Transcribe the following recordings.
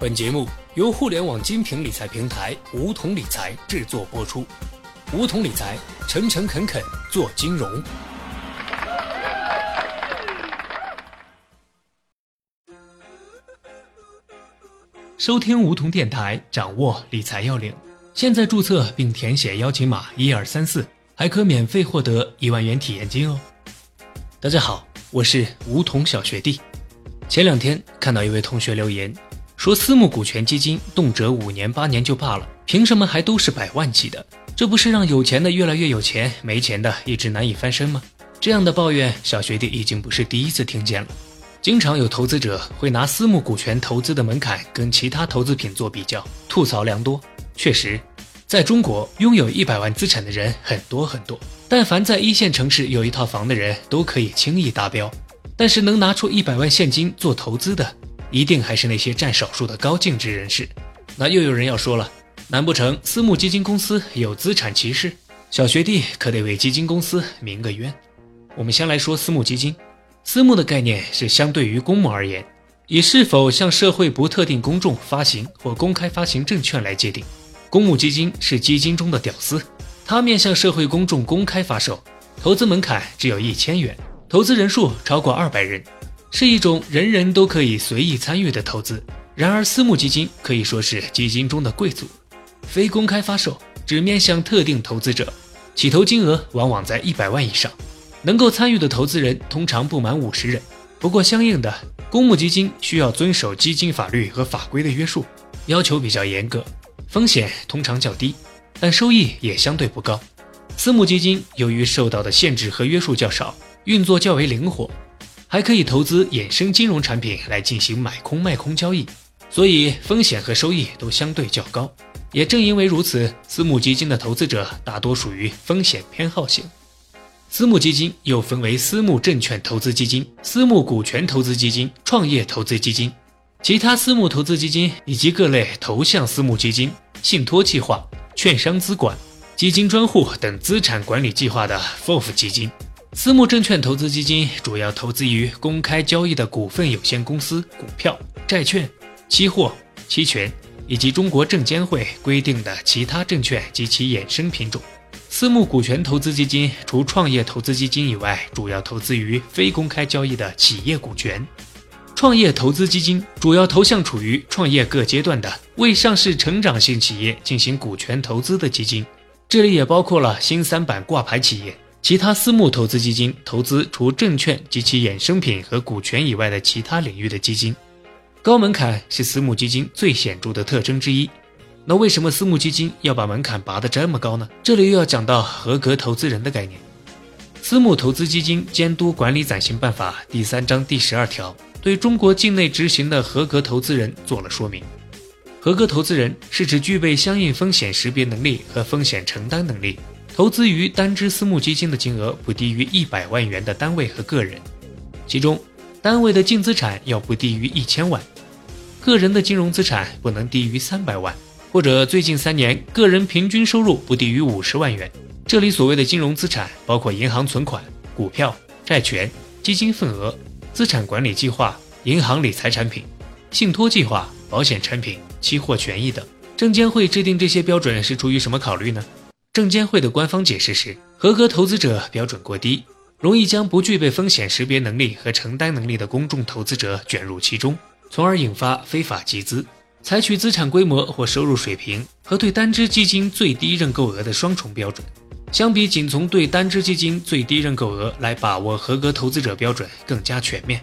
本节目由互联网精品理财平台梧桐理财制作播出。梧桐理财，诚诚恳恳做金融。收听梧桐电台，掌握理财要领。现在注册并填写邀请码一二三四，还可免费获得一万元体验金哦。大家好，我是梧桐小学弟。前两天看到一位同学留言。说私募股权基金动辄五年八年就罢了，凭什么还都是百万级的？这不是让有钱的越来越有钱，没钱的一直难以翻身吗？这样的抱怨，小学弟已经不是第一次听见了。经常有投资者会拿私募股权投资的门槛跟其他投资品做比较，吐槽良多。确实，在中国拥有一百万资产的人很多很多，但凡在一线城市有一套房的人都可以轻易达标，但是能拿出一百万现金做投资的。一定还是那些占少数的高净值人士。那又有人要说了，难不成私募基金公司有资产歧视？小学弟可得为基金公司鸣个冤。我们先来说私募基金。私募的概念是相对于公募而言，以是否向社会不特定公众发行或公开发行证券来界定。公募基金是基金中的屌丝，它面向社会公众公开发售，投资门槛只有一千元，投资人数超过二百人。是一种人人都可以随意参与的投资。然而，私募基金可以说是基金中的贵族，非公开发售，只面向特定投资者，起投金额往往在一百万以上，能够参与的投资人通常不满五十人。不过，相应的，公募基金需要遵守基金法律和法规的约束，要求比较严格，风险通常较低，但收益也相对不高。私募基金由于受到的限制和约束较少，运作较为灵活。还可以投资衍生金融产品来进行买空卖空交易，所以风险和收益都相对较高。也正因为如此，私募基金的投资者大多属于风险偏好型。私募基金又分为私募证券投资基金、私募股权投资基金、创业投资基金、其他私募投资基金以及各类投向私募基金、信托计划、券商资管、基金专户等资产管理计划的 FOF 基金。私募证券投资基金主要投资于公开交易的股份有限公司、股票、债券、期货、期权，以及中国证监会规定的其他证券及其衍生品种。私募股权投资基金除创业投资基金以外，主要投资于非公开交易的企业股权。创业投资基金主要投向处于创业各阶段的未上市成长性企业进行股权投资的基金，这里也包括了新三板挂牌企业。其他私募投资基金投资除证券及其衍生品和股权以外的其他领域的基金，高门槛是私募基金最显著的特征之一。那为什么私募基金要把门槛拔得这么高呢？这里又要讲到合格投资人的概念。私募投资基金监督管理暂行办法第三章第十二条对中国境内执行的合格投资人做了说明。合格投资人是指具备相应风险识别能力和风险承担能力。投资于单只私募基金的金额不低于一百万元的单位和个人，其中单位的净资产要不低于一千万，个人的金融资产不能低于三百万，或者最近三年个人平均收入不低于五十万元。这里所谓的金融资产包括银行存款、股票、债权、基金份额、资产管理计划、银行理财产品、信托计划、保险产品、期货权益等。证监会制定这些标准是出于什么考虑呢？证监会的官方解释是，合格投资者标准过低，容易将不具备风险识别能力和承担能力的公众投资者卷入其中，从而引发非法集资。采取资产规模或收入水平和对单只基金最低认购额的双重标准，相比仅从对单只基金最低认购额来把握合格投资者标准更加全面。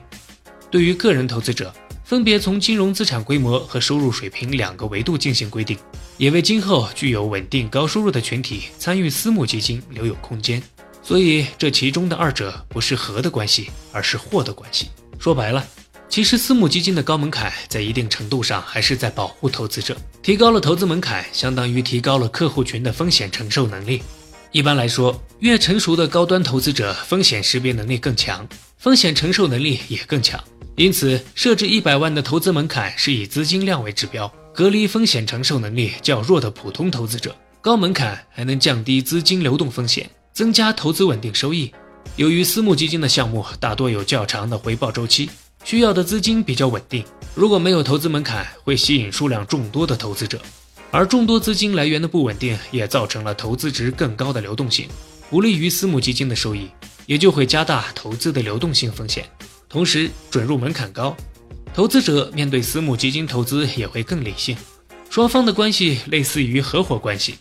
对于个人投资者，分别从金融资产规模和收入水平两个维度进行规定，也为今后具有稳定高收入的群体参与私募基金留有空间。所以，这其中的二者不是和的关系，而是或的关系。说白了，其实私募基金的高门槛在一定程度上还是在保护投资者。提高了投资门槛，相当于提高了客户群的风险承受能力。一般来说，越成熟的高端投资者，风险识别能力更强，风险承受能力也更强。因此，设置一百万的投资门槛是以资金量为指标，隔离风险承受能力较弱的普通投资者。高门槛还能降低资金流动风险，增加投资稳定收益。由于私募基金的项目大多有较长的回报周期，需要的资金比较稳定。如果没有投资门槛，会吸引数量众多的投资者，而众多资金来源的不稳定，也造成了投资值更高的流动性，不利于私募基金的收益，也就会加大投资的流动性风险。同时，准入门槛高，投资者面对私募基金投资也会更理性，双方的关系类似于合伙关系，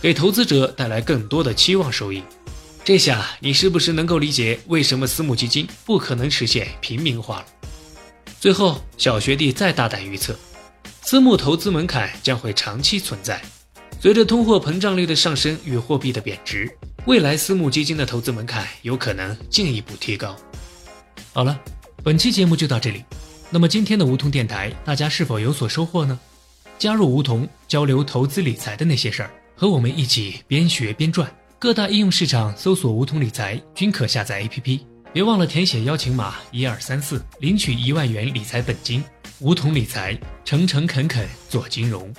给投资者带来更多的期望收益。这下你是不是能够理解为什么私募基金不可能实现平民化了？最后，小学弟再大胆预测，私募投资门槛将会长期存在。随着通货膨胀率的上升与货币的贬值，未来私募基金的投资门槛有可能进一步提高。好了，本期节目就到这里。那么今天的梧桐电台，大家是否有所收获呢？加入梧桐，交流投资理财的那些事儿，和我们一起边学边赚。各大应用市场搜索“梧桐理财”均可下载 APP。别忘了填写邀请码一二三四，领取一万元理财本金。梧桐理财，诚诚恳恳做金融。